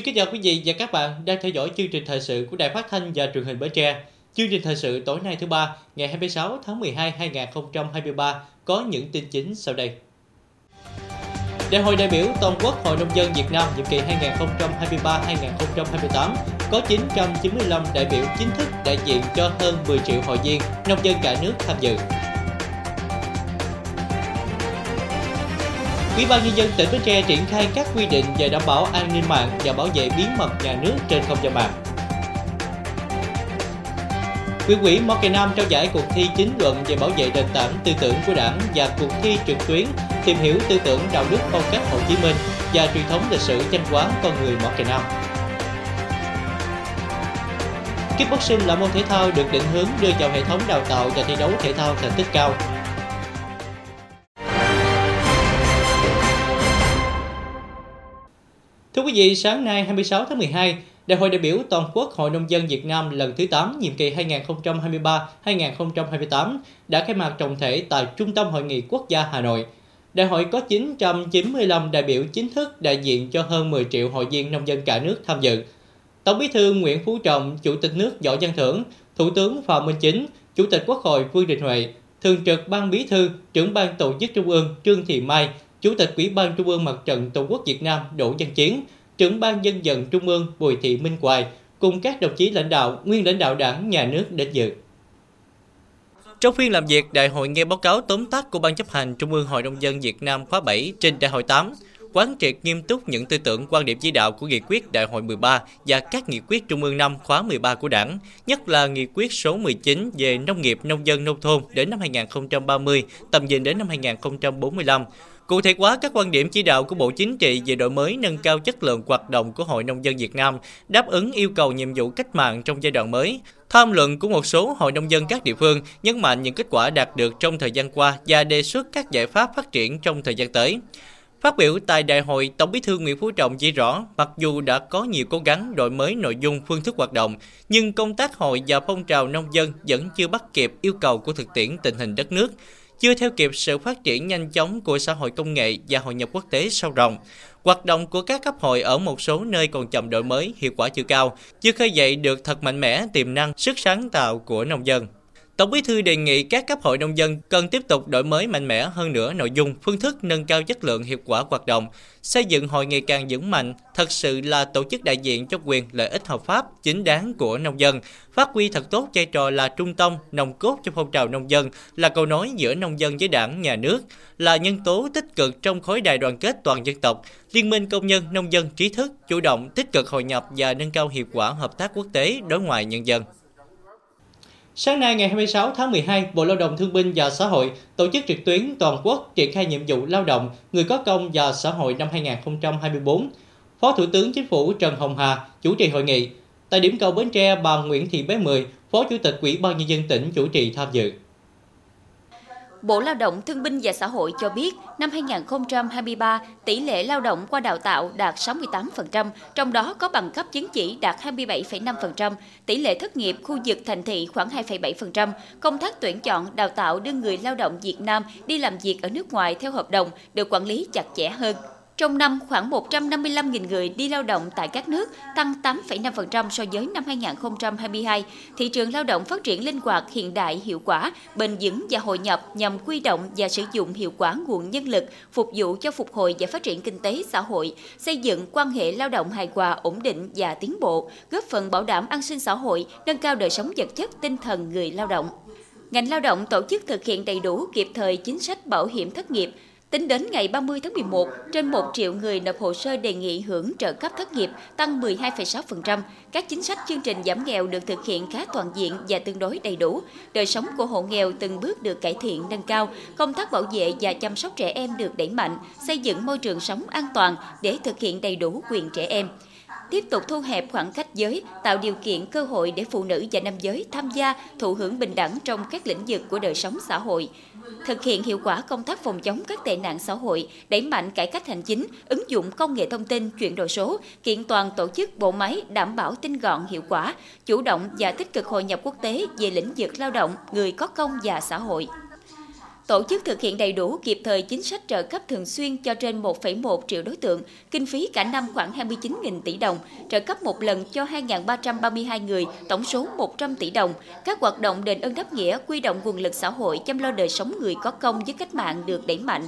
Xin kính chào quý vị và các bạn đang theo dõi chương trình thời sự của Đài Phát thanh và Truyền hình Bến Tre. Chương trình thời sự tối nay thứ ba, ngày 26 tháng 12 2023 có những tin chính sau đây. Đại hội đại biểu toàn quốc Hội nông dân Việt Nam nhiệm kỳ 2023-2028 có 995 đại biểu chính thức đại diện cho hơn 10 triệu hội viên nông dân cả nước tham dự. Ủy ban nhân dân tỉnh Bến Tre triển khai các quy định về đảm bảo an ninh mạng và bảo vệ bí mật nhà nước trên không gian mạng. Quỹ Quỹ Mỏ Cày Nam trao giải cuộc thi chính luận về bảo vệ nền tảng tư tưởng của Đảng và cuộc thi trực tuyến tìm hiểu tư tưởng đạo đức phong cách Hồ Chí Minh và truyền thống lịch sử danh quán con người Mỏ Cày Nam. Kickboxing là môn thể thao được định hướng đưa vào hệ thống đào tạo và thi đấu thể thao thành tích cao, quý vị, sáng nay 26 tháng 12, Đại hội đại biểu toàn quốc Hội nông dân Việt Nam lần thứ 8 nhiệm kỳ 2023-2028 đã khai mạc trọng thể tại Trung tâm Hội nghị Quốc gia Hà Nội. Đại hội có 995 đại biểu chính thức đại diện cho hơn 10 triệu hội viên nông dân cả nước tham dự. Tổng Bí thư Nguyễn Phú Trọng, Chủ tịch nước Võ Văn Thưởng, Thủ tướng Phạm Minh Chính, Chủ tịch Quốc hội Vương Đình Huệ, Thường trực Ban Bí thư, Trưởng ban Tổ chức Trung ương Trương Thị Mai Chủ tịch Ủy ban Trung ương Mặt trận Tổ quốc Việt Nam Đỗ Văn Chiến, trưởng ban dân vận Trung ương Bùi Thị Minh Hoài cùng các đồng chí lãnh đạo, nguyên lãnh đạo đảng, nhà nước đến dự. Trong phiên làm việc, đại hội nghe báo cáo tóm tắt của Ban chấp hành Trung ương Hội nông dân Việt Nam khóa 7 trên đại hội 8, quán triệt nghiêm túc những tư tưởng quan điểm chỉ đạo của nghị quyết đại hội 13 và các nghị quyết Trung ương 5 khóa 13 của Đảng, nhất là nghị quyết số 19 về nông nghiệp nông dân nông thôn đến năm 2030, tầm nhìn đến năm 2045, Cụ thể hóa các quan điểm chỉ đạo của Bộ Chính trị về đổi mới nâng cao chất lượng hoạt động của Hội Nông dân Việt Nam, đáp ứng yêu cầu nhiệm vụ cách mạng trong giai đoạn mới. Tham luận của một số hội nông dân các địa phương nhấn mạnh những kết quả đạt được trong thời gian qua và đề xuất các giải pháp phát triển trong thời gian tới. Phát biểu tại đại hội, Tổng bí thư Nguyễn Phú Trọng chỉ rõ, mặc dù đã có nhiều cố gắng đổi mới nội dung phương thức hoạt động, nhưng công tác hội và phong trào nông dân vẫn chưa bắt kịp yêu cầu của thực tiễn tình hình đất nước chưa theo kịp sự phát triển nhanh chóng của xã hội công nghệ và hội nhập quốc tế sâu rộng. Hoạt động của các cấp hội ở một số nơi còn chậm đổi mới, hiệu quả chưa cao, chưa khơi dậy được thật mạnh mẽ tiềm năng, sức sáng tạo của nông dân. Tổng Bí thư đề nghị các cấp hội nông dân cần tiếp tục đổi mới mạnh mẽ hơn nữa nội dung, phương thức nâng cao chất lượng hiệu quả hoạt động, xây dựng hội ngày càng vững mạnh, thật sự là tổ chức đại diện cho quyền lợi ích hợp pháp chính đáng của nông dân, phát huy thật tốt vai trò là trung tâm, nòng cốt trong phong trào nông dân, là cầu nối giữa nông dân với đảng, nhà nước, là nhân tố tích cực trong khối đại đoàn kết toàn dân tộc, liên minh công nhân nông dân trí thức, chủ động tích cực hội nhập và nâng cao hiệu quả hợp tác quốc tế đối ngoại nhân dân. Sáng nay ngày 26 tháng 12, Bộ Lao động Thương binh và Xã hội tổ chức trực tuyến toàn quốc triển khai nhiệm vụ lao động, người có công và xã hội năm 2024. Phó Thủ tướng Chính phủ Trần Hồng Hà chủ trì hội nghị. Tại điểm cầu Bến Tre, bà Nguyễn Thị Bé Mười, Phó Chủ tịch Ủy ban Nhân dân tỉnh chủ trì tham dự. Bộ Lao động Thương binh và Xã hội cho biết, năm 2023, tỷ lệ lao động qua đào tạo đạt 68%, trong đó có bằng cấp chứng chỉ đạt 27,5%, tỷ lệ thất nghiệp khu vực thành thị khoảng 2,7%. Công tác tuyển chọn, đào tạo đưa người lao động Việt Nam đi làm việc ở nước ngoài theo hợp đồng được quản lý chặt chẽ hơn. Trong năm, khoảng 155.000 người đi lao động tại các nước, tăng 8,5% so với năm 2022. Thị trường lao động phát triển linh hoạt, hiện đại, hiệu quả, bền vững và hội nhập nhằm quy động và sử dụng hiệu quả nguồn nhân lực phục vụ cho phục hồi và phát triển kinh tế xã hội, xây dựng quan hệ lao động hài hòa, ổn định và tiến bộ, góp phần bảo đảm an sinh xã hội, nâng cao đời sống vật chất, tinh thần người lao động. Ngành lao động tổ chức thực hiện đầy đủ kịp thời chính sách bảo hiểm thất nghiệp, Tính đến ngày 30 tháng 11, trên 1 triệu người nộp hồ sơ đề nghị hưởng trợ cấp thất nghiệp, tăng 12,6%. Các chính sách chương trình giảm nghèo được thực hiện khá toàn diện và tương đối đầy đủ. Đời sống của hộ nghèo từng bước được cải thiện nâng cao, công tác bảo vệ và chăm sóc trẻ em được đẩy mạnh, xây dựng môi trường sống an toàn để thực hiện đầy đủ quyền trẻ em tiếp tục thu hẹp khoảng cách giới, tạo điều kiện cơ hội để phụ nữ và nam giới tham gia thụ hưởng bình đẳng trong các lĩnh vực của đời sống xã hội. Thực hiện hiệu quả công tác phòng chống các tệ nạn xã hội, đẩy mạnh cải cách hành chính, ứng dụng công nghệ thông tin, chuyển đổi số, kiện toàn tổ chức bộ máy đảm bảo tinh gọn hiệu quả, chủ động và tích cực hội nhập quốc tế về lĩnh vực lao động, người có công và xã hội tổ chức thực hiện đầy đủ kịp thời chính sách trợ cấp thường xuyên cho trên 1,1 triệu đối tượng, kinh phí cả năm khoảng 29.000 tỷ đồng, trợ cấp một lần cho 2.332 người, tổng số 100 tỷ đồng. Các hoạt động đền ơn đáp nghĩa, quy động nguồn lực xã hội chăm lo đời sống người có công với cách mạng được đẩy mạnh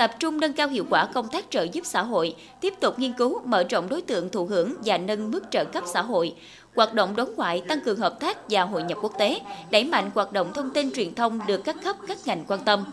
tập trung nâng cao hiệu quả công tác trợ giúp xã hội, tiếp tục nghiên cứu mở rộng đối tượng thụ hưởng và nâng mức trợ cấp xã hội, hoạt động đối ngoại tăng cường hợp tác và hội nhập quốc tế, đẩy mạnh hoạt động thông tin truyền thông được các cấp các ngành quan tâm.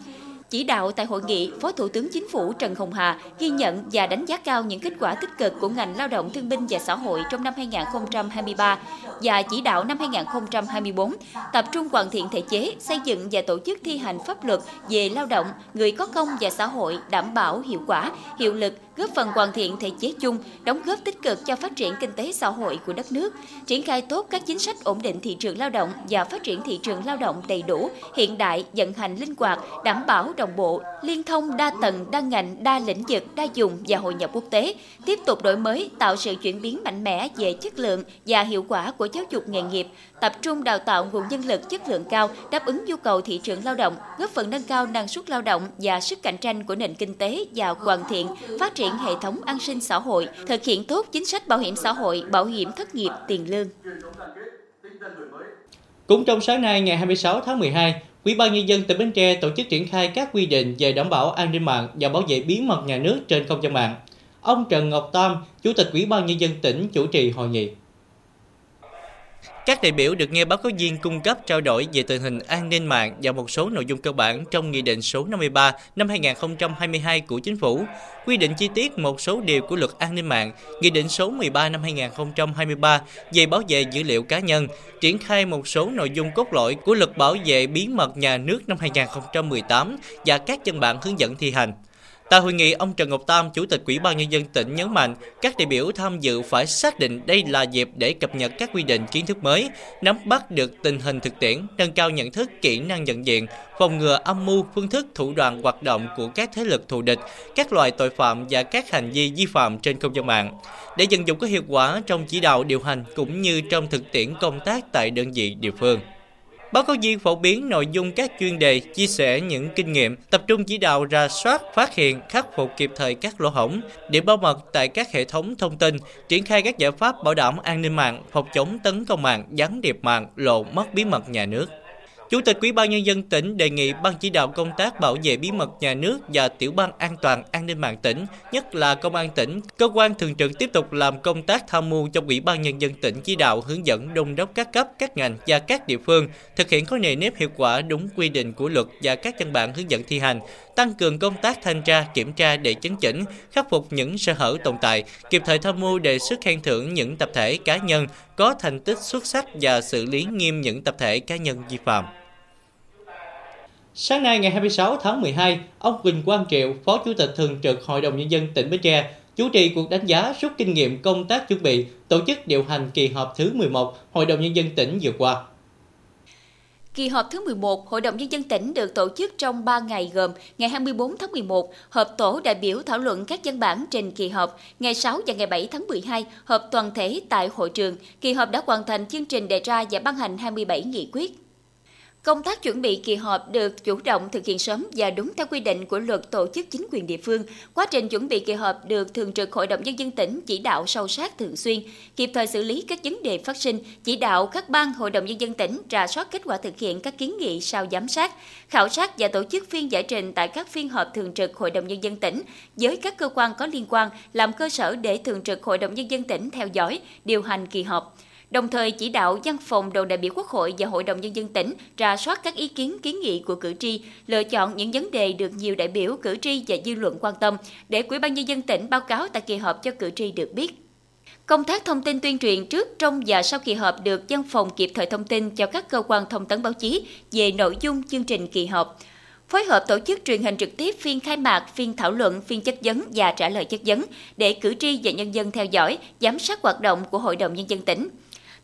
Chỉ đạo tại hội nghị, Phó Thủ tướng Chính phủ Trần Hồng Hà ghi nhận và đánh giá cao những kết quả tích cực của ngành lao động thương binh và xã hội trong năm 2023 và chỉ đạo năm 2024, tập trung hoàn thiện thể chế, xây dựng và tổ chức thi hành pháp luật về lao động, người có công và xã hội đảm bảo hiệu quả, hiệu lực, góp phần hoàn thiện thể chế chung, đóng góp tích cực cho phát triển kinh tế xã hội của đất nước, triển khai tốt các chính sách ổn định thị trường lao động và phát triển thị trường lao động đầy đủ, hiện đại, vận hành linh hoạt, đảm bảo đồng bộ, liên thông đa tầng, đa ngành, đa lĩnh vực, đa dùng và hội nhập quốc tế, tiếp tục đổi mới, tạo sự chuyển biến mạnh mẽ về chất lượng và hiệu quả của giáo dục nghề nghiệp, tập trung đào tạo nguồn nhân lực chất lượng cao đáp ứng nhu cầu thị trường lao động, góp phần nâng cao năng suất lao động và sức cạnh tranh của nền kinh tế và hoàn thiện phát triển hệ thống an sinh xã hội, thực hiện tốt chính sách bảo hiểm xã hội, bảo hiểm thất nghiệp, tiền lương. Cũng trong sáng nay ngày 26 tháng 12, Ủy ban nhân dân tỉnh Bến Tre tổ chức triển khai các quy định về đảm bảo an ninh mạng và bảo vệ bí mật nhà nước trên không gian mạng. Ông Trần Ngọc Tam, Chủ tịch Ủy ban nhân dân tỉnh chủ trì hội nghị. Các đại biểu được nghe báo cáo viên cung cấp trao đổi về tình hình an ninh mạng và một số nội dung cơ bản trong Nghị định số 53 năm 2022 của Chính phủ, quy định chi tiết một số điều của luật an ninh mạng, Nghị định số 13 năm 2023 về bảo vệ dữ liệu cá nhân, triển khai một số nội dung cốt lõi của luật bảo vệ bí mật nhà nước năm 2018 và các văn bản hướng dẫn thi hành. Tại hội nghị, ông Trần Ngọc Tam, Chủ tịch Ủy ban Nhân dân tỉnh nhấn mạnh, các đại biểu tham dự phải xác định đây là dịp để cập nhật các quy định kiến thức mới, nắm bắt được tình hình thực tiễn, nâng cao nhận thức, kỹ năng nhận diện, phòng ngừa âm mưu, phương thức, thủ đoạn hoạt động của các thế lực thù địch, các loại tội phạm và các hành vi vi phạm trên không gian mạng, để vận dụng có hiệu quả trong chỉ đạo điều hành cũng như trong thực tiễn công tác tại đơn vị địa phương. Báo cáo viên phổ biến nội dung các chuyên đề, chia sẻ những kinh nghiệm, tập trung chỉ đạo ra soát, phát hiện, khắc phục kịp thời các lỗ hổng, điểm bảo mật tại các hệ thống thông tin, triển khai các giải pháp bảo đảm an ninh mạng, phòng chống tấn công mạng, gián điệp mạng, lộ mất bí mật nhà nước. Chủ tịch Ủy ban nhân dân tỉnh đề nghị ban chỉ đạo công tác bảo vệ bí mật nhà nước và tiểu ban an toàn an ninh mạng tỉnh, nhất là công an tỉnh, cơ quan thường trực tiếp tục làm công tác tham mưu cho Ủy ban nhân dân tỉnh chỉ đạo hướng dẫn đôn đốc các cấp, các ngành và các địa phương thực hiện có nề nếp hiệu quả đúng quy định của luật và các văn bản hướng dẫn thi hành, tăng cường công tác thanh tra, kiểm tra để chấn chỉnh, khắc phục những sơ hở tồn tại, kịp thời tham mưu đề xuất khen thưởng những tập thể cá nhân có thành tích xuất sắc và xử lý nghiêm những tập thể cá nhân vi phạm. Sáng nay ngày 26 tháng 12, ông Quỳnh Quang Triệu, Phó Chủ tịch Thường trực Hội đồng Nhân dân tỉnh Bến Tre, chủ trì cuộc đánh giá rút kinh nghiệm công tác chuẩn bị tổ chức điều hành kỳ họp thứ 11 Hội đồng Nhân dân tỉnh vừa qua. Kỳ họp thứ 11, Hội đồng Nhân dân tỉnh được tổ chức trong 3 ngày gồm ngày 24 tháng 11, họp tổ đại biểu thảo luận các văn bản trình kỳ họp, ngày 6 và ngày 7 tháng 12, họp toàn thể tại hội trường. Kỳ họp đã hoàn thành chương trình đề ra và ban hành 27 nghị quyết. Công tác chuẩn bị kỳ họp được chủ động thực hiện sớm và đúng theo quy định của luật tổ chức chính quyền địa phương. Quá trình chuẩn bị kỳ họp được Thường trực Hội đồng Nhân dân tỉnh chỉ đạo sâu sát thường xuyên, kịp thời xử lý các vấn đề phát sinh, chỉ đạo các ban Hội đồng Nhân dân tỉnh rà soát kết quả thực hiện các kiến nghị sau giám sát, khảo sát và tổ chức phiên giải trình tại các phiên họp Thường trực Hội đồng Nhân dân tỉnh với các cơ quan có liên quan làm cơ sở để Thường trực Hội đồng Nhân dân tỉnh theo dõi, điều hành kỳ họp đồng thời chỉ đạo văn phòng đoàn đại biểu Quốc hội và Hội đồng Nhân dân tỉnh ra soát các ý kiến kiến nghị của cử tri, lựa chọn những vấn đề được nhiều đại biểu cử tri và dư luận quan tâm để Ủy ban Nhân dân tỉnh báo cáo tại kỳ họp cho cử tri được biết. Công tác thông tin tuyên truyền trước, trong và sau kỳ họp được văn phòng kịp thời thông tin cho các cơ quan thông tấn báo chí về nội dung chương trình kỳ họp phối hợp tổ chức truyền hình trực tiếp phiên khai mạc, phiên thảo luận, phiên chất vấn và trả lời chất vấn để cử tri và nhân dân theo dõi, giám sát hoạt động của Hội đồng Nhân dân tỉnh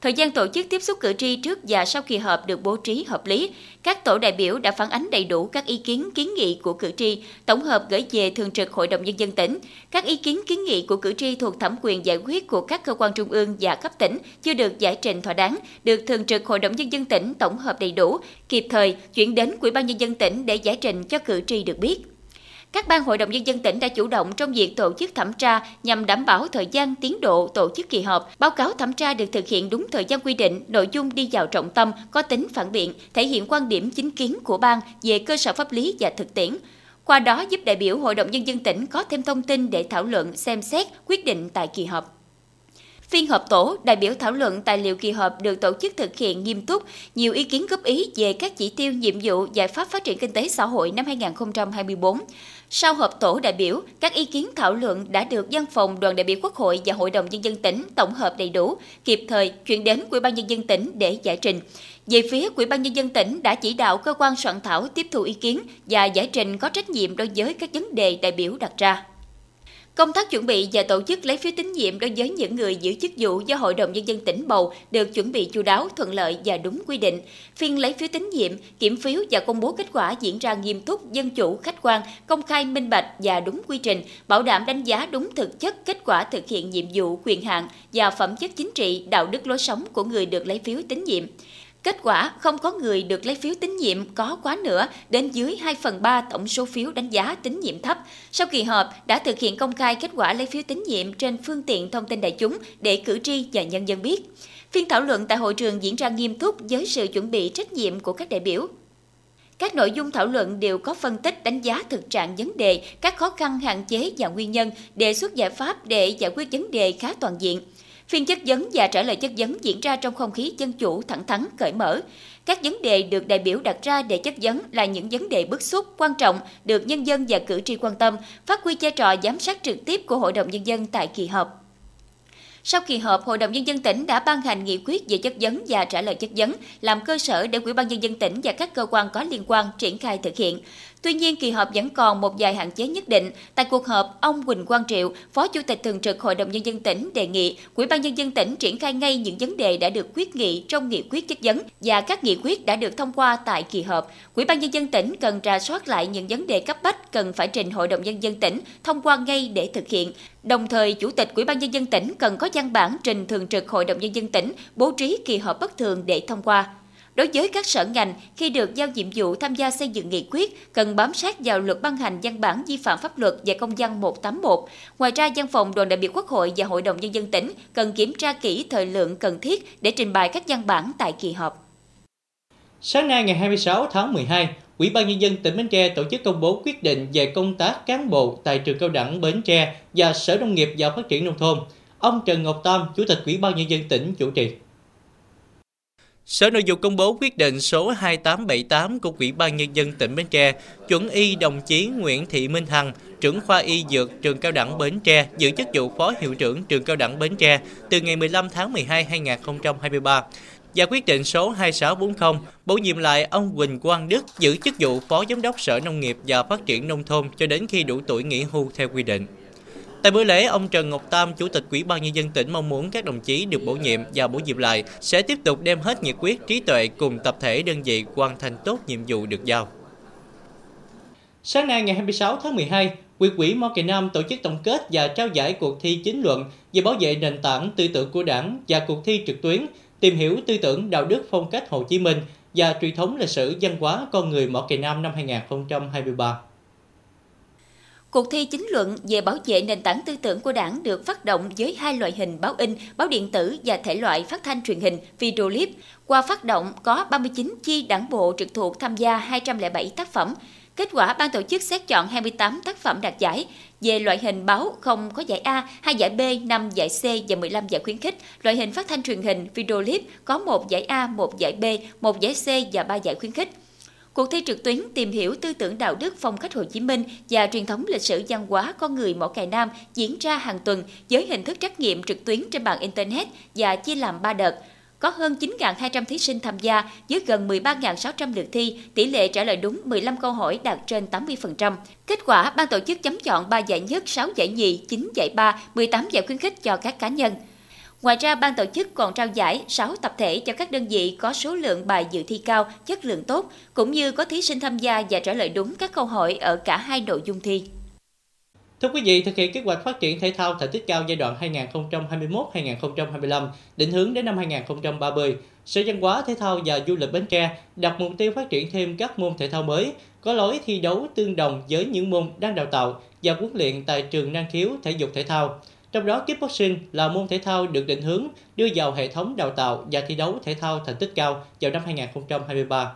Thời gian tổ chức tiếp xúc cử tri trước và sau kỳ họp được bố trí hợp lý. Các tổ đại biểu đã phản ánh đầy đủ các ý kiến kiến nghị của cử tri, tổng hợp gửi về Thường trực Hội đồng Nhân dân tỉnh. Các ý kiến kiến nghị của cử tri thuộc thẩm quyền giải quyết của các cơ quan trung ương và cấp tỉnh chưa được giải trình thỏa đáng, được Thường trực Hội đồng Nhân dân tỉnh tổng hợp đầy đủ, kịp thời chuyển đến Ủy ban Nhân dân tỉnh để giải trình cho cử tri được biết. Các ban hội đồng nhân dân tỉnh đã chủ động trong việc tổ chức thẩm tra nhằm đảm bảo thời gian tiến độ tổ chức kỳ họp. Báo cáo thẩm tra được thực hiện đúng thời gian quy định, nội dung đi vào trọng tâm, có tính phản biện, thể hiện quan điểm chính kiến của ban về cơ sở pháp lý và thực tiễn. Qua đó giúp đại biểu Hội đồng Nhân dân tỉnh có thêm thông tin để thảo luận, xem xét, quyết định tại kỳ họp. Phiên họp tổ, đại biểu thảo luận tài liệu kỳ họp được tổ chức thực hiện nghiêm túc, nhiều ý kiến góp ý về các chỉ tiêu, nhiệm vụ, giải pháp phát triển kinh tế xã hội năm 2024. Sau họp tổ đại biểu, các ý kiến thảo luận đã được văn phòng đoàn đại biểu Quốc hội và Hội đồng nhân dân tỉnh tổng hợp đầy đủ, kịp thời chuyển đến Ủy ban nhân dân tỉnh để giải trình. Về phía Ủy ban nhân dân tỉnh đã chỉ đạo cơ quan soạn thảo tiếp thu ý kiến và giải trình có trách nhiệm đối với các vấn đề đại biểu đặt ra. Công tác chuẩn bị và tổ chức lấy phiếu tín nhiệm đối với những người giữ chức vụ do Hội đồng Nhân dân tỉnh bầu được chuẩn bị chu đáo, thuận lợi và đúng quy định. Phiên lấy phiếu tín nhiệm, kiểm phiếu và công bố kết quả diễn ra nghiêm túc, dân chủ, khách quan, công khai, minh bạch và đúng quy trình, bảo đảm đánh giá đúng thực chất kết quả thực hiện nhiệm vụ, quyền hạn và phẩm chất chính trị, đạo đức lối sống của người được lấy phiếu tín nhiệm. Kết quả, không có người được lấy phiếu tín nhiệm có quá nữa đến dưới 2 phần 3 tổng số phiếu đánh giá tín nhiệm thấp. Sau kỳ họp, đã thực hiện công khai kết quả lấy phiếu tín nhiệm trên phương tiện thông tin đại chúng để cử tri và nhân dân biết. Phiên thảo luận tại hội trường diễn ra nghiêm túc với sự chuẩn bị trách nhiệm của các đại biểu. Các nội dung thảo luận đều có phân tích đánh giá thực trạng vấn đề, các khó khăn hạn chế và nguyên nhân, đề xuất giải pháp để giải quyết vấn đề khá toàn diện. Phiên chất vấn và trả lời chất vấn diễn ra trong không khí dân chủ, thẳng thắn, cởi mở. Các vấn đề được đại biểu đặt ra để chất vấn là những vấn đề bức xúc, quan trọng, được nhân dân và cử tri quan tâm, phát huy vai trò giám sát trực tiếp của Hội đồng Nhân dân tại kỳ họp. Sau kỳ họp, Hội đồng Nhân dân tỉnh đã ban hành nghị quyết về chất vấn và trả lời chất vấn, làm cơ sở để Ủy ban Nhân dân tỉnh và các cơ quan có liên quan triển khai thực hiện. Tuy nhiên, kỳ họp vẫn còn một vài hạn chế nhất định. Tại cuộc họp, ông Quỳnh Quang Triệu, Phó Chủ tịch Thường trực Hội đồng Nhân dân tỉnh đề nghị Ủy ban Nhân dân tỉnh triển khai ngay những vấn đề đã được quyết nghị trong nghị quyết chất vấn và các nghị quyết đã được thông qua tại kỳ họp. Ủy ban Nhân dân tỉnh cần ra soát lại những vấn đề cấp bách cần phải trình Hội đồng Nhân dân tỉnh thông qua ngay để thực hiện. Đồng thời, Chủ tịch Ủy ban Nhân dân tỉnh cần có văn bản trình Thường trực Hội đồng Nhân dân tỉnh bố trí kỳ họp bất thường để thông qua. Đối với các sở ngành, khi được giao nhiệm vụ tham gia xây dựng nghị quyết, cần bám sát vào luật ban hành văn bản vi phạm pháp luật và công dân 181. Ngoài ra, văn phòng đoàn đại biểu Quốc hội và Hội đồng Nhân dân tỉnh cần kiểm tra kỹ thời lượng cần thiết để trình bày các văn bản tại kỳ họp. Sáng nay ngày 26 tháng 12, Ủy ban Nhân dân tỉnh Bến Tre tổ chức công bố quyết định về công tác cán bộ tại trường cao đẳng Bến Tre và Sở Nông nghiệp và Phát triển Nông thôn. Ông Trần Ngọc Tam, Chủ tịch Ủy ban Nhân dân tỉnh chủ trì. Sở Nội vụ công bố quyết định số 2878 của Ủy ban Nhân dân tỉnh Bến Tre chuẩn y đồng chí Nguyễn Thị Minh Hằng, trưởng khoa y dược trường cao đẳng Bến Tre, giữ chức vụ phó hiệu trưởng trường cao đẳng Bến Tre từ ngày 15 tháng 12 2023 và quyết định số 2640 bổ nhiệm lại ông Quỳnh Quang Đức giữ chức vụ Phó Giám đốc Sở Nông nghiệp và Phát triển Nông thôn cho đến khi đủ tuổi nghỉ hưu theo quy định. Tại buổi lễ, ông Trần Ngọc Tam, Chủ tịch Ủy ban Nhân dân tỉnh mong muốn các đồng chí được bổ nhiệm và bổ nhiệm lại sẽ tiếp tục đem hết nhiệt quyết, trí tuệ cùng tập thể đơn vị hoàn thành tốt nhiệm vụ được giao. Sáng nay ngày 26 tháng 12, Quỹ quỹ Mo Kỳ Nam tổ chức tổng kết và trao giải cuộc thi chính luận về bảo vệ nền tảng tư tưởng của Đảng và cuộc thi trực tuyến tìm hiểu tư tưởng đạo đức phong cách Hồ Chí Minh và truyền thống lịch sử văn hóa con người Mỏ Kỳ Nam năm 2023. Cuộc thi chính luận về bảo vệ nền tảng tư tưởng của đảng được phát động với hai loại hình báo in, báo điện tử và thể loại phát thanh truyền hình, video clip. Qua phát động có 39 chi đảng bộ trực thuộc tham gia 207 tác phẩm. Kết quả ban tổ chức xét chọn 28 tác phẩm đạt giải. Về loại hình báo không có giải A, 2 giải B, 5 giải C và 15 giải khuyến khích. Loại hình phát thanh truyền hình, video clip có 1 giải A, 1 giải B, 1 giải C và 3 giải khuyến khích. Cuộc thi trực tuyến tìm hiểu tư tưởng đạo đức phong cách Hồ Chí Minh và truyền thống lịch sử văn hóa con người Mỏ Cày Nam diễn ra hàng tuần với hình thức trắc nghiệm trực tuyến trên mạng Internet và chia làm 3 đợt. Có hơn 9.200 thí sinh tham gia với gần 13.600 lượt thi, tỷ lệ trả lời đúng 15 câu hỏi đạt trên 80%. Kết quả, ban tổ chức chấm chọn 3 giải nhất, 6 giải nhì, 9 giải ba, 18 giải khuyến khích cho các cá nhân. Ngoài ra, ban tổ chức còn trao giải 6 tập thể cho các đơn vị có số lượng bài dự thi cao, chất lượng tốt, cũng như có thí sinh tham gia và trả lời đúng các câu hỏi ở cả hai nội dung thi. Thưa quý vị, thực hiện kế hoạch phát triển thể thao thành tích cao giai đoạn 2021-2025, định hướng đến năm 2030, Sở Văn hóa Thể thao và Du lịch Bến Tre đặt mục tiêu phát triển thêm các môn thể thao mới, có lối thi đấu tương đồng với những môn đang đào tạo và huấn luyện tại trường năng khiếu thể dục thể thao. Trong đó, kickboxing là môn thể thao được định hướng đưa vào hệ thống đào tạo và thi đấu thể thao thành tích cao vào năm 2023.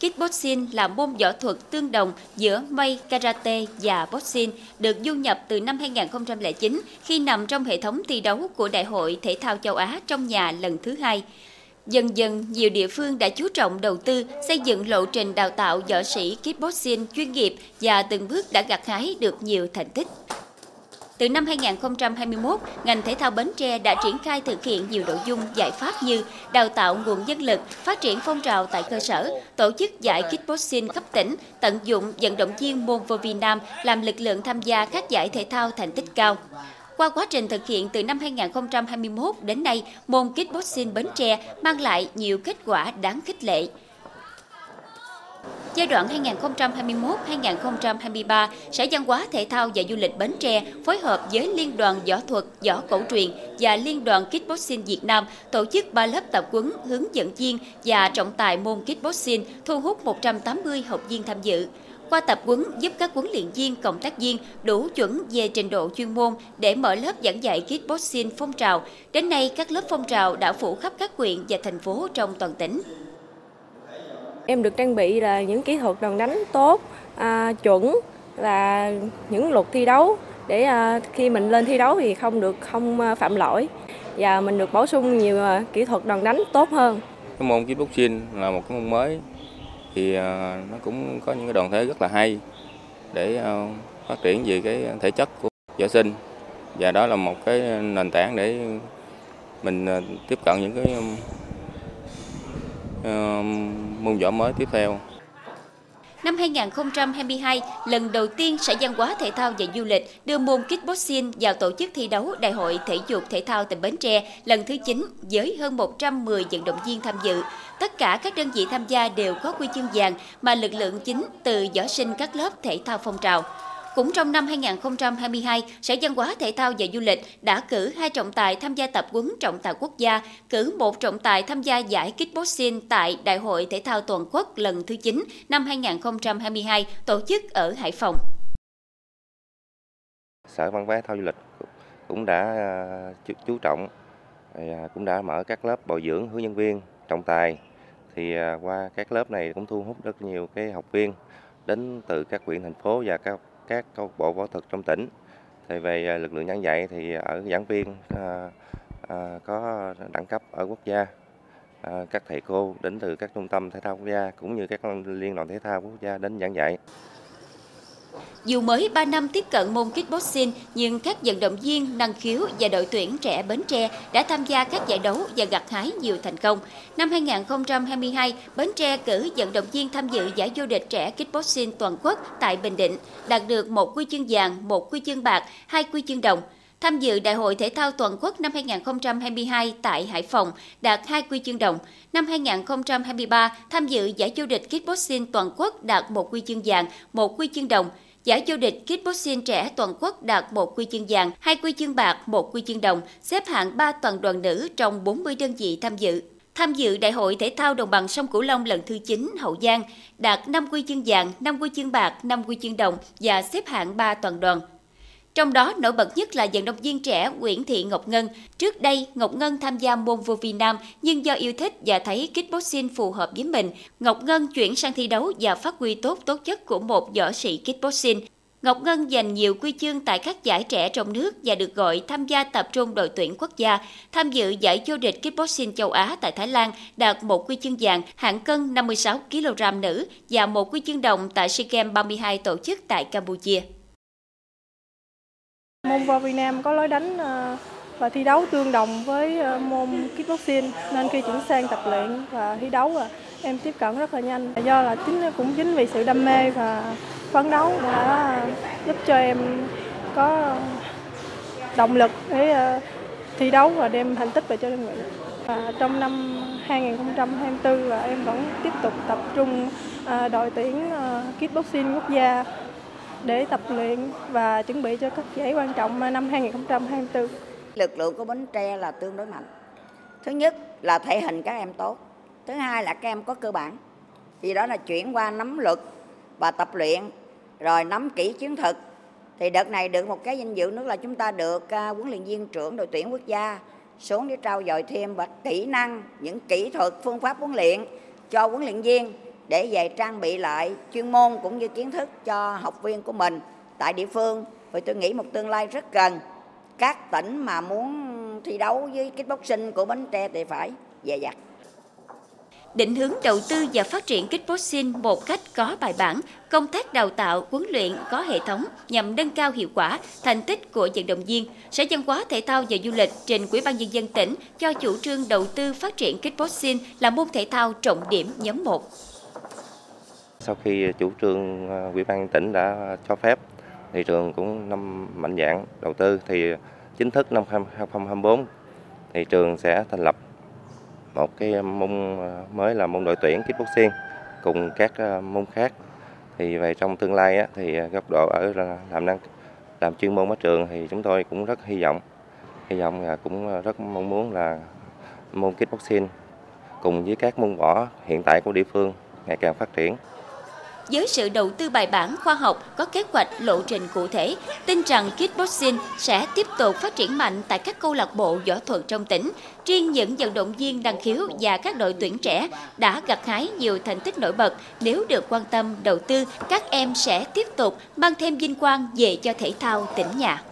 Kickboxing là môn võ thuật tương đồng giữa mây Karate và Boxing, được du nhập từ năm 2009 khi nằm trong hệ thống thi đấu của Đại hội Thể thao châu Á trong nhà lần thứ hai. Dần dần, nhiều địa phương đã chú trọng đầu tư xây dựng lộ trình đào tạo võ sĩ kickboxing chuyên nghiệp và từng bước đã gặt hái được nhiều thành tích. Từ năm 2021, ngành thể thao Bến Tre đã triển khai thực hiện nhiều nội dung giải pháp như đào tạo nguồn nhân lực, phát triển phong trào tại cơ sở, tổ chức giải kickboxing cấp tỉnh, tận dụng vận động viên môn vô vi nam làm lực lượng tham gia các giải thể thao thành tích cao. Qua quá trình thực hiện từ năm 2021 đến nay, môn kickboxing Bến Tre mang lại nhiều kết quả đáng khích lệ. Giai đoạn 2021-2023, Sở Văn hóa Thể thao và Du lịch Bến Tre phối hợp với Liên đoàn Võ thuật, Võ cổ truyền và Liên đoàn Kickboxing Việt Nam tổ chức 3 lớp tập huấn hướng dẫn viên và trọng tài môn kickboxing thu hút 180 học viên tham dự. Qua tập huấn giúp các huấn luyện viên, cộng tác viên đủ chuẩn về trình độ chuyên môn để mở lớp giảng dạy kickboxing phong trào. Đến nay, các lớp phong trào đã phủ khắp các huyện và thành phố trong toàn tỉnh. Em được trang bị là những kỹ thuật đòn đánh tốt, à, chuẩn và những luật thi đấu. Để à, khi mình lên thi đấu thì không được không à, phạm lỗi. Và mình được bổ sung nhiều à, kỹ thuật đòn đánh tốt hơn. Cái môn kickboxing là một cái môn mới. Thì à, nó cũng có những cái đoàn thể rất là hay để à, phát triển về cái thể chất của võ sinh. Và đó là một cái nền tảng để mình à, tiếp cận những cái môn võ mới tiếp theo. Năm 2022, lần đầu tiên Sở Văn hóa Thể thao và Du lịch đưa môn kickboxing vào tổ chức thi đấu Đại hội Thể dục Thể thao tỉnh Bến Tre lần thứ 9 với hơn 110 vận động viên tham dự. Tất cả các đơn vị tham gia đều có quy chương vàng mà lực lượng chính từ võ sinh các lớp thể thao phong trào. Cũng trong năm 2022, Sở Văn hóa Thể thao và Du lịch đã cử hai trọng tài tham gia tập huấn trọng tài quốc gia, cử một trọng tài tham gia giải kickboxing tại Đại hội Thể thao Toàn quốc lần thứ 9 năm 2022 tổ chức ở Hải Phòng. Sở Văn hóa Thể thao Du lịch cũng đã à, chú trọng à, cũng đã mở các lớp bồi dưỡng hướng dẫn viên trọng tài thì à, qua các lớp này cũng thu hút rất nhiều cái học viên đến từ các huyện thành phố và các các câu bộ võ thuật trong tỉnh. Thì về à, lực lượng giảng dạy thì ở giảng viên à, à, có đẳng cấp ở quốc gia, à, các thầy cô đến từ các trung tâm thể thao quốc gia cũng như các liên đoàn thể thao quốc gia đến giảng dạy. Dù mới 3 năm tiếp cận môn kickboxing, nhưng các vận động viên năng khiếu và đội tuyển trẻ Bến Tre đã tham gia các giải đấu và gặt hái nhiều thành công. Năm 2022, Bến Tre cử vận động viên tham dự giải vô địch trẻ kickboxing toàn quốc tại Bình Định, đạt được một huy chương vàng, một huy chương bạc, hai huy chương đồng. Tham dự Đại hội Thể thao Toàn quốc năm 2022 tại Hải Phòng, đạt hai huy chương đồng. Năm 2023, tham dự giải vô địch kickboxing toàn quốc đạt một huy chương vàng, một huy chương đồng. Giải vô địch kickboxing trẻ toàn quốc đạt một huy chương vàng, hai huy chương bạc, một huy chương đồng, xếp hạng 3 toàn đoàn nữ trong 40 đơn vị tham dự. Tham dự Đại hội Thể thao Đồng bằng sông Cửu Long lần thứ 9 Hậu Giang, đạt 5 huy chương vàng, 5 huy chương bạc, 5 huy chương đồng và xếp hạng 3 toàn đoàn. Trong đó nổi bật nhất là vận động viên trẻ Nguyễn Thị Ngọc Ngân. Trước đây, Ngọc Ngân tham gia môn vô vi nam, nhưng do yêu thích và thấy kickboxing phù hợp với mình, Ngọc Ngân chuyển sang thi đấu và phát huy tốt tố chất của một võ sĩ kickboxing. Ngọc Ngân giành nhiều quy chương tại các giải trẻ trong nước và được gọi tham gia tập trung đội tuyển quốc gia, tham dự giải vô địch kickboxing châu Á tại Thái Lan, đạt một quy chương vàng hạng cân 56 kg nữ và một quy chương đồng tại SEA Games 32 tổ chức tại Campuchia. Môn vào Việt Nam có lối đánh ờ, và thi đấu tương đồng với ờ, môn kickboxing, nên khi chuyển sang tập luyện và thi đấu à, em tiếp cận rất là nhanh. Do là chính, cũng chính vì sự đam mê và phấn đấu đã giúp cho em có động lực để ờ, thi đấu và đem thành tích về cho đơn vị. Và trong năm 2024 là em vẫn tiếp tục tập trung đội tuyển kickboxing quốc gia để tập luyện và chuẩn bị cho các giải quan trọng năm 2024. Lực lượng của Bến Tre là tương đối mạnh. Thứ nhất là thể hình các em tốt. Thứ hai là các em có cơ bản. Vì đó là chuyển qua nắm luật và tập luyện rồi nắm kỹ chiến thuật. Thì đợt này được một cái danh dự nữa là chúng ta được à, huấn luyện viên trưởng đội tuyển quốc gia xuống để trao dồi thêm và kỹ năng, những kỹ thuật, phương pháp huấn luyện cho huấn luyện viên để về trang bị lại chuyên môn cũng như kiến thức cho học viên của mình tại địa phương. Vì tôi nghĩ một tương lai rất gần các tỉnh mà muốn thi đấu với kickboxing của Bến Tre thì phải dè dặt. Định hướng đầu tư và phát triển kickboxing một cách có bài bản, công tác đào tạo, huấn luyện có hệ thống nhằm nâng cao hiệu quả, thành tích của vận động viên. Sở Văn hóa Thể thao và Du lịch trình Ủy ban nhân dân tỉnh cho chủ trương đầu tư phát triển kickboxing là môn thể thao trọng điểm nhóm 1. Sau khi chủ trương à, Ủy ban tỉnh đã cho phép thì trường cũng năm mạnh dạng đầu tư thì chính thức năm 2024 thì trường sẽ thành lập một cái môn à, mới là môn đội tuyển kickboxing cùng các à, môn khác. Thì về trong tương lai á, thì góc độ ở làm năng làm chuyên môn ở trường thì chúng tôi cũng rất hy vọng hy vọng là cũng rất mong muốn là môn kickboxing cùng với các môn võ hiện tại của địa phương ngày càng phát triển với sự đầu tư bài bản khoa học có kế hoạch lộ trình cụ thể, tin rằng kickboxing sẽ tiếp tục phát triển mạnh tại các câu lạc bộ võ thuật trong tỉnh. Riêng những vận động viên đăng khiếu và các đội tuyển trẻ đã gặt hái nhiều thành tích nổi bật. Nếu được quan tâm đầu tư, các em sẽ tiếp tục mang thêm vinh quang về cho thể thao tỉnh nhà.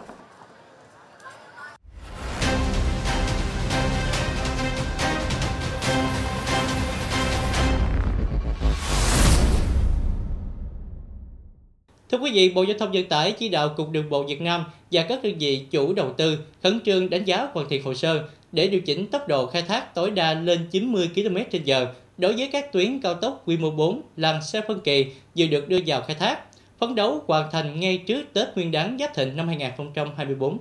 Thưa quý vị, Bộ Giao thông Vận tải chỉ đạo Cục Đường bộ Việt Nam và các đơn vị chủ đầu tư khẩn trương đánh giá hoàn thiện hồ sơ để điều chỉnh tốc độ khai thác tối đa lên 90 km/h đối với các tuyến cao tốc quy mô 4 làn xe phân kỳ vừa được đưa vào khai thác, phấn đấu hoàn thành ngay trước Tết Nguyên đán Giáp Thịnh năm 2024.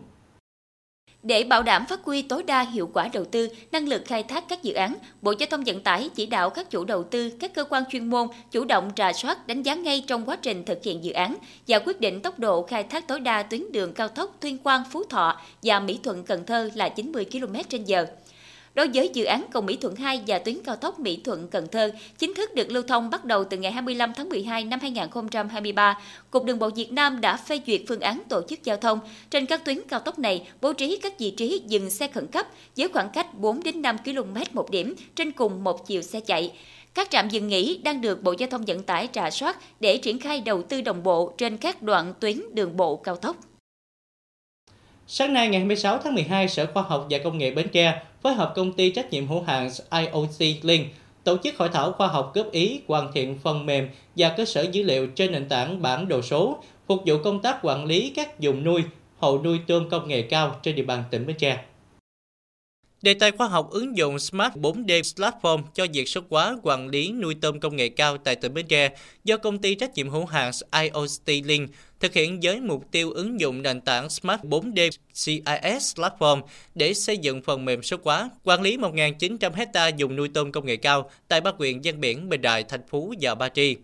Để bảo đảm phát huy tối đa hiệu quả đầu tư, năng lực khai thác các dự án, Bộ Giao thông Vận tải chỉ đạo các chủ đầu tư, các cơ quan chuyên môn chủ động rà soát, đánh giá ngay trong quá trình thực hiện dự án và quyết định tốc độ khai thác tối đa tuyến đường cao tốc Tuyên Quang Phú Thọ và Mỹ Thuận Cần Thơ là 90 km/h. Đối với dự án cầu Mỹ Thuận 2 và tuyến cao tốc Mỹ Thuận Cần Thơ chính thức được lưu thông bắt đầu từ ngày 25 tháng 12 năm 2023, Cục Đường bộ Việt Nam đã phê duyệt phương án tổ chức giao thông trên các tuyến cao tốc này, bố trí các vị trí dừng xe khẩn cấp với khoảng cách 4 đến 5 km một điểm trên cùng một chiều xe chạy. Các trạm dừng nghỉ đang được Bộ Giao thông Vận tải trà soát để triển khai đầu tư đồng bộ trên các đoạn tuyến đường bộ cao tốc. Sáng nay ngày 26 tháng 12, Sở Khoa học và Công nghệ Bến Tre phối hợp công ty trách nhiệm hữu hạn IOC Link tổ chức hội thảo khoa học góp ý hoàn thiện phần mềm và cơ sở dữ liệu trên nền tảng bản đồ số phục vụ công tác quản lý các vùng nuôi, hộ nuôi tôm công nghệ cao trên địa bàn tỉnh Bến Tre. Đề tài khoa học ứng dụng Smart 4D Platform cho việc số hóa quản lý nuôi tôm công nghệ cao tại tỉnh Bến Tre do công ty trách nhiệm hữu hạn IOC Link thực hiện với mục tiêu ứng dụng nền tảng Smart 4D CIS Platform để xây dựng phần mềm số hóa quản lý 1.900 hecta dùng nuôi tôm công nghệ cao tại ba huyện ven biển Bình Đại, Thành Phú và Ba Tri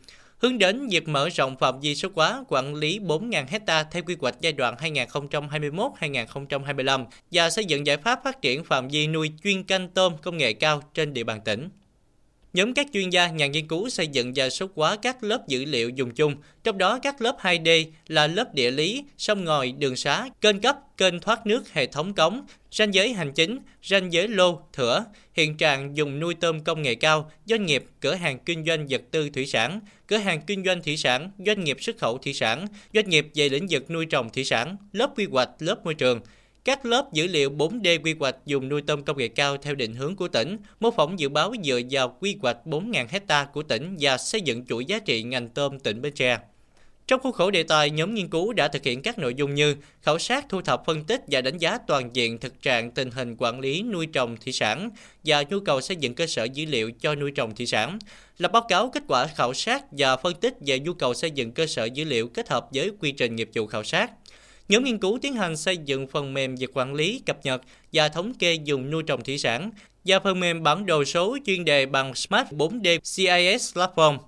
hướng đến việc mở rộng phạm vi số hóa quản lý 4.000 hecta theo quy hoạch giai đoạn 2021-2025 và xây dựng giải pháp phát triển phạm vi nuôi chuyên canh tôm công nghệ cao trên địa bàn tỉnh. Nhóm các chuyên gia, nhà nghiên cứu xây dựng và số hóa các lớp dữ liệu dùng chung, trong đó các lớp 2D là lớp địa lý, sông ngòi, đường xá, kênh cấp, kênh thoát nước, hệ thống cống, ranh giới hành chính, ranh giới lô, thửa, hiện trạng dùng nuôi tôm công nghệ cao, doanh nghiệp, cửa hàng kinh doanh vật tư thủy sản, cửa hàng kinh doanh thủy sản, doanh nghiệp xuất khẩu thủy sản, doanh nghiệp về lĩnh vực nuôi trồng thủy sản, lớp quy hoạch, lớp môi trường – các lớp dữ liệu 4D quy hoạch dùng nuôi tôm công nghệ cao theo định hướng của tỉnh, mô phỏng dự báo dựa vào quy hoạch 4.000 hecta của tỉnh và xây dựng chuỗi giá trị ngành tôm tỉnh Bến Tre. Trong khuôn khổ đề tài, nhóm nghiên cứu đã thực hiện các nội dung như khảo sát, thu thập, phân tích và đánh giá toàn diện thực trạng tình hình quản lý nuôi trồng thủy sản và nhu cầu xây dựng cơ sở dữ liệu cho nuôi trồng thủy sản, lập báo cáo kết quả khảo sát và phân tích về nhu cầu xây dựng cơ sở dữ liệu kết hợp với quy trình nghiệp vụ khảo sát, Nhóm nghiên cứu tiến hành xây dựng phần mềm về quản lý, cập nhật và thống kê dùng nuôi trồng thủy sản và phần mềm bản đồ số chuyên đề bằng Smart 4D CIS Platform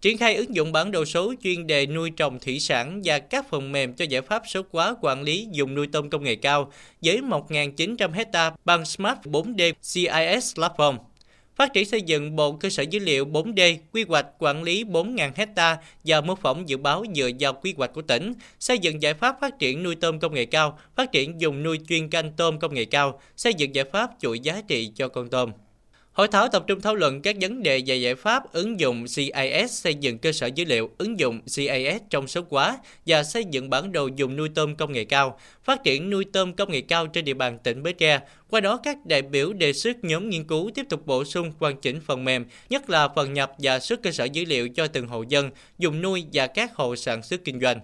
triển khai ứng dụng bản đồ số chuyên đề nuôi trồng thủy sản và các phần mềm cho giải pháp số hóa quản lý dùng nuôi tôm công nghệ cao với 1.900 hecta bằng Smart 4D CIS Platform. Phát triển xây dựng bộ cơ sở dữ liệu 4D, quy hoạch quản lý 4.000 hecta và mô phỏng dự báo dựa vào quy hoạch của tỉnh, xây dựng giải pháp phát triển nuôi tôm công nghệ cao, phát triển dùng nuôi chuyên canh tôm công nghệ cao, xây dựng giải pháp chuỗi giá trị cho con tôm. Hội thảo tập trung thảo luận các vấn đề về giải pháp ứng dụng CIS xây dựng cơ sở dữ liệu, ứng dụng CIS trong số hóa và xây dựng bản đồ dùng nuôi tôm công nghệ cao, phát triển nuôi tôm công nghệ cao trên địa bàn tỉnh Bến Tre. Qua đó, các đại biểu đề xuất nhóm nghiên cứu tiếp tục bổ sung hoàn chỉnh phần mềm, nhất là phần nhập và xuất cơ sở dữ liệu cho từng hộ dân, dùng nuôi và các hộ sản xuất kinh doanh.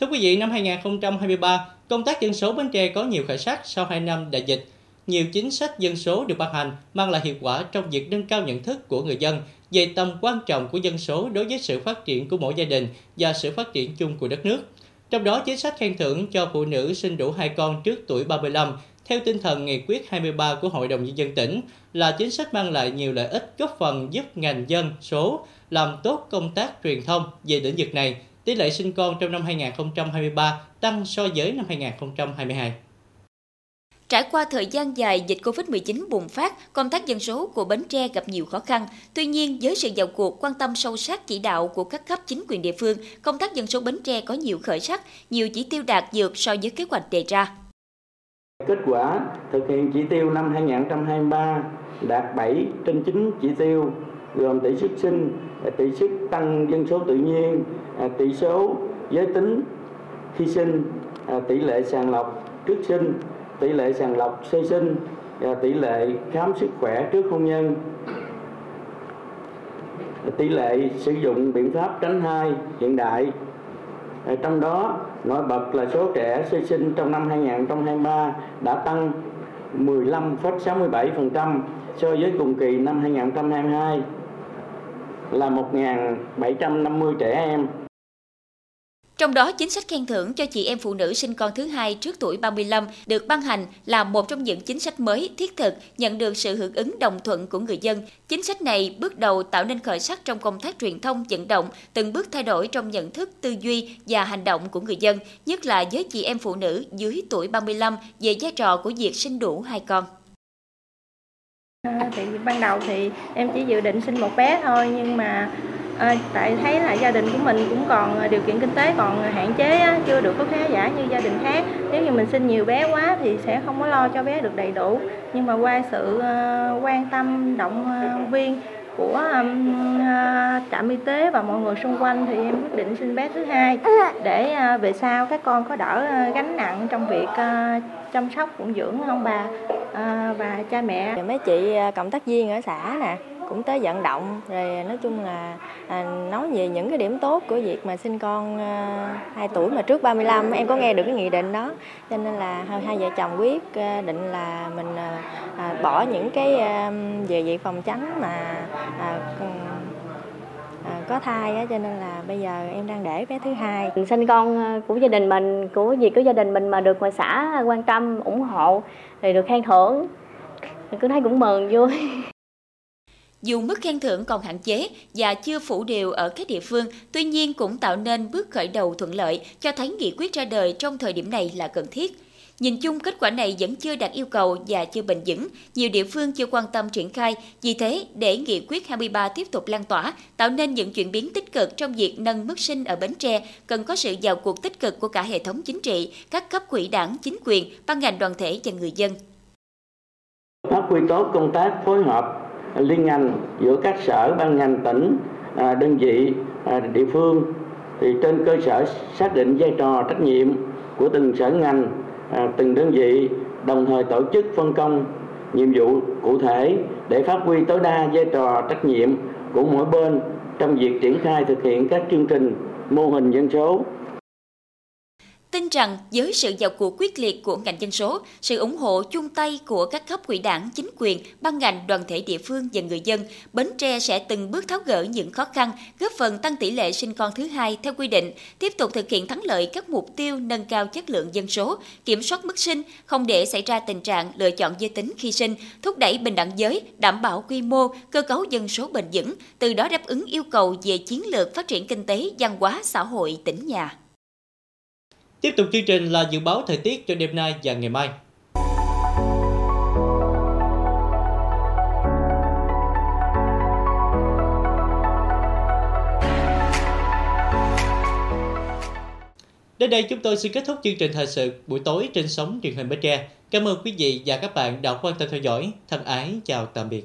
Thưa quý vị, năm 2023, công tác dân số Bến Tre có nhiều khởi sắc sau 2 năm đại dịch nhiều chính sách dân số được ban hành mang lại hiệu quả trong việc nâng cao nhận thức của người dân về tầm quan trọng của dân số đối với sự phát triển của mỗi gia đình và sự phát triển chung của đất nước. Trong đó, chính sách khen thưởng cho phụ nữ sinh đủ hai con trước tuổi 35 theo tinh thần nghị quyết 23 của Hội đồng Nhân dân tỉnh là chính sách mang lại nhiều lợi ích góp phần giúp ngành dân số làm tốt công tác truyền thông về lĩnh vực này. Tỷ lệ sinh con trong năm 2023 tăng so với năm 2022. Trải qua thời gian dài dịch Covid-19 bùng phát, công tác dân số của Bến Tre gặp nhiều khó khăn. Tuy nhiên, với sự vào cuộc quan tâm sâu sát chỉ đạo của các cấp chính quyền địa phương, công tác dân số Bến Tre có nhiều khởi sắc, nhiều chỉ tiêu đạt vượt so với kế hoạch đề ra. Kết quả thực hiện chỉ tiêu năm 2023 đạt 7 trên 9 chỉ tiêu gồm tỷ suất sinh, tỷ suất tăng dân số tự nhiên, à, tỷ số giới tính khi sinh, à, tỷ lệ sàng lọc trước sinh, tỷ lệ sàng lọc sơ sinh và tỷ lệ khám sức khỏe trước hôn nhân. Tỷ lệ sử dụng biện pháp tránh thai hiện đại. Ờ, trong đó nổi bật là số trẻ sơ sinh trong năm 2023 đã tăng 15,67% so với cùng kỳ năm 2022 là 1.750 trẻ em trong đó, chính sách khen thưởng cho chị em phụ nữ sinh con thứ hai trước tuổi 35 được ban hành là một trong những chính sách mới thiết thực nhận được sự hưởng ứng đồng thuận của người dân. Chính sách này bước đầu tạo nên khởi sắc trong công tác truyền thông vận động, từng bước thay đổi trong nhận thức, tư duy và hành động của người dân, nhất là với chị em phụ nữ dưới tuổi 35 về vai trò của việc sinh đủ hai con. À, thì ban đầu thì em chỉ dự định sinh một bé thôi nhưng mà à, tại thấy là gia đình của mình cũng còn ờ, điều kiện kinh tế còn hạn chế á, chưa được có khá giả như gia đình khác. Nếu như mình sinh nhiều bé quá thì sẽ không có lo cho bé được đầy đủ. Nhưng mà qua sự uh, quan tâm động uh, viên của um, uh, trạm y tế và mọi người xung quanh thì em quyết định sinh bé thứ hai để uh, về sau các con có đỡ uh, gánh nặng trong việc uh, chăm sóc phụng dưỡng ông bà uh, và cha mẹ. Mấy chị cộng tác viên ở xã nè cũng tới vận động rồi nói chung là à, nói về những cái điểm tốt của việc mà sinh con à, 2 tuổi mà trước 35 em có nghe được cái nghị định đó. Cho nên là hai, hai vợ chồng quyết à, định là mình à, à, bỏ những cái à, về việc phòng tránh mà à, à, có thai á. Cho nên là bây giờ em đang để bé thứ hai. Sinh con của gia đình mình của việc của gia đình mình mà được ngoài xã quan tâm ủng hộ thì được khen thưởng. Cứ thấy cũng mừng vui. Dù mức khen thưởng còn hạn chế và chưa phủ đều ở các địa phương, tuy nhiên cũng tạo nên bước khởi đầu thuận lợi cho thấy nghị quyết ra đời trong thời điểm này là cần thiết. Nhìn chung kết quả này vẫn chưa đạt yêu cầu và chưa bền vững, nhiều địa phương chưa quan tâm triển khai, vì thế để nghị quyết 23 tiếp tục lan tỏa, tạo nên những chuyển biến tích cực trong việc nâng mức sinh ở Bến Tre, cần có sự vào cuộc tích cực của cả hệ thống chính trị, các cấp quỹ đảng, chính quyền, ban ngành đoàn thể và người dân. Phát huy tốt công tác phối hợp liên ngành giữa các sở ban ngành tỉnh à, đơn vị à, địa phương. Thì trên cơ sở xác định vai trò trách nhiệm của từng sở ngành à, từng đơn vị, đồng thời tổ chức phân công nhiệm vụ cụ thể để phát huy tối đa vai trò trách nhiệm của mỗi bên trong việc triển khai thực hiện các chương trình mô hình dân số tin rằng với sự vào cuộc quyết liệt của ngành dân số, sự ủng hộ chung tay của các cấp quỹ đảng, chính quyền, ban ngành, đoàn thể địa phương và người dân, Bến Tre sẽ từng bước tháo gỡ những khó khăn, góp phần tăng tỷ lệ sinh con thứ hai theo quy định, tiếp tục thực hiện thắng lợi các mục tiêu nâng cao chất lượng dân số, kiểm soát mức sinh, không để xảy ra tình trạng lựa chọn giới tính khi sinh, thúc đẩy bình đẳng giới, đảm bảo quy mô, cơ cấu dân số bền vững, từ đó đáp ứng yêu cầu về chiến lược phát triển kinh tế, văn hóa, xã hội tỉnh nhà. Tiếp tục chương trình là dự báo thời tiết cho đêm nay và ngày mai. Đến đây chúng tôi xin kết thúc chương trình thời sự buổi tối trên sóng truyền hình Bến Tre. Cảm ơn quý vị và các bạn đã quan tâm theo dõi. Thân ái chào tạm biệt.